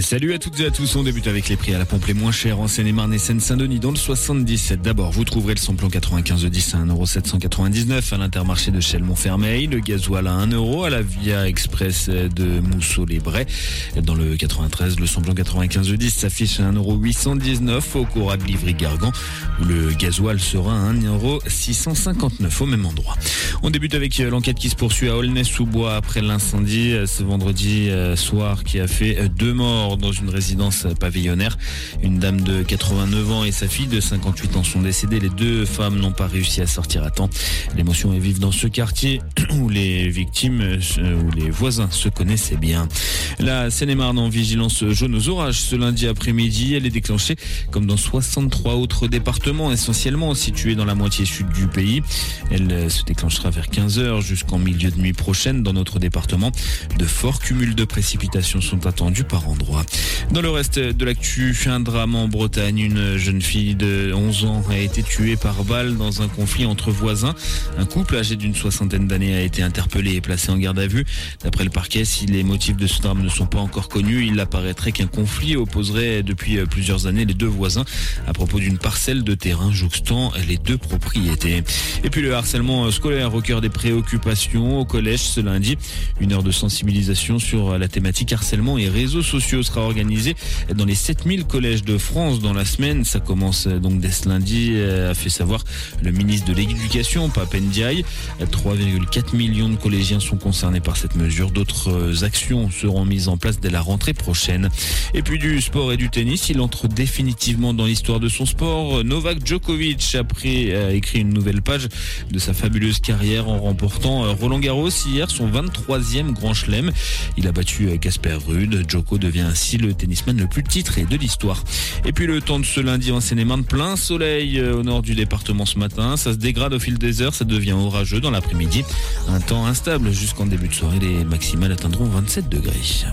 Salut à toutes et à tous. On débute avec les prix à la pompe les moins chers en Seine-et-Marne et Seine-Saint-Denis dans le 77. D'abord, vous trouverez le samplon 95 de 10 à 1,799€ à l'intermarché de Chelles-Montfermeil, le gasoil à 1€ à la Via Express de Mousseau-les-Brais. Dans le 93, le samplon 95 de 10 s'affiche à 1,819€ au Cora de Livry-Gargan où le gasoil sera à 1,659€ au même endroit. On débute avec l'enquête qui se poursuit à Aulnay-sous-Bois après l'incendie ce vendredi soir qui a fait deux morts dans une résidence pavillonnaire. Une dame de 89 ans et sa fille de 58 ans sont décédées. Les deux femmes n'ont pas réussi à sortir à temps. L'émotion est vive dans ce quartier où les victimes, euh, où les voisins se connaissaient bien. La Seine-et-Marne en vigilance jaune aux orages ce lundi après-midi. Elle est déclenchée comme dans 63 autres départements, essentiellement situés dans la moitié sud du pays. Elle se déclenchera vers 15h jusqu'en milieu de nuit prochaine dans notre département. De forts cumuls de précipitations sont attendus par endroit. Dans le reste de l'actu, un drame en Bretagne. Une jeune fille de 11 ans a été tuée par balle dans un conflit entre voisins. Un couple âgé d'une soixantaine d'années a été interpellé et placé en garde à vue. D'après le parquet, si les motifs de ce drame ne sont pas encore connus, il apparaîtrait qu'un conflit opposerait depuis plusieurs années les deux voisins à propos d'une parcelle de terrain jouxtant les deux propriétés. Et puis le harcèlement scolaire au cœur des préoccupations au collège ce lundi. Une heure de sensibilisation sur la thématique harcèlement et réseaux sociaux sera organisé dans les 7000 collèges de France dans la semaine. Ça commence donc dès ce lundi, a fait savoir le ministre de l'Éducation, Papendiaï. 3,4 millions de collégiens sont concernés par cette mesure. D'autres actions seront mises en place dès la rentrée prochaine. Et puis du sport et du tennis, il entre définitivement dans l'histoire de son sport. Novak Djokovic a, pris, a écrit une nouvelle page de sa fabuleuse carrière en remportant Roland Garros hier, son 23e grand chelem. Il a battu Casper Ruud. Joko devient ainsi le tennisman le plus titré de l'histoire. Et puis le temps de ce lundi en Seine-et-Marne, plein soleil euh, au nord du département ce matin. Ça se dégrade au fil des heures, ça devient orageux dans l'après-midi. Un temps instable jusqu'en début de soirée, les maximales atteindront 27 degrés.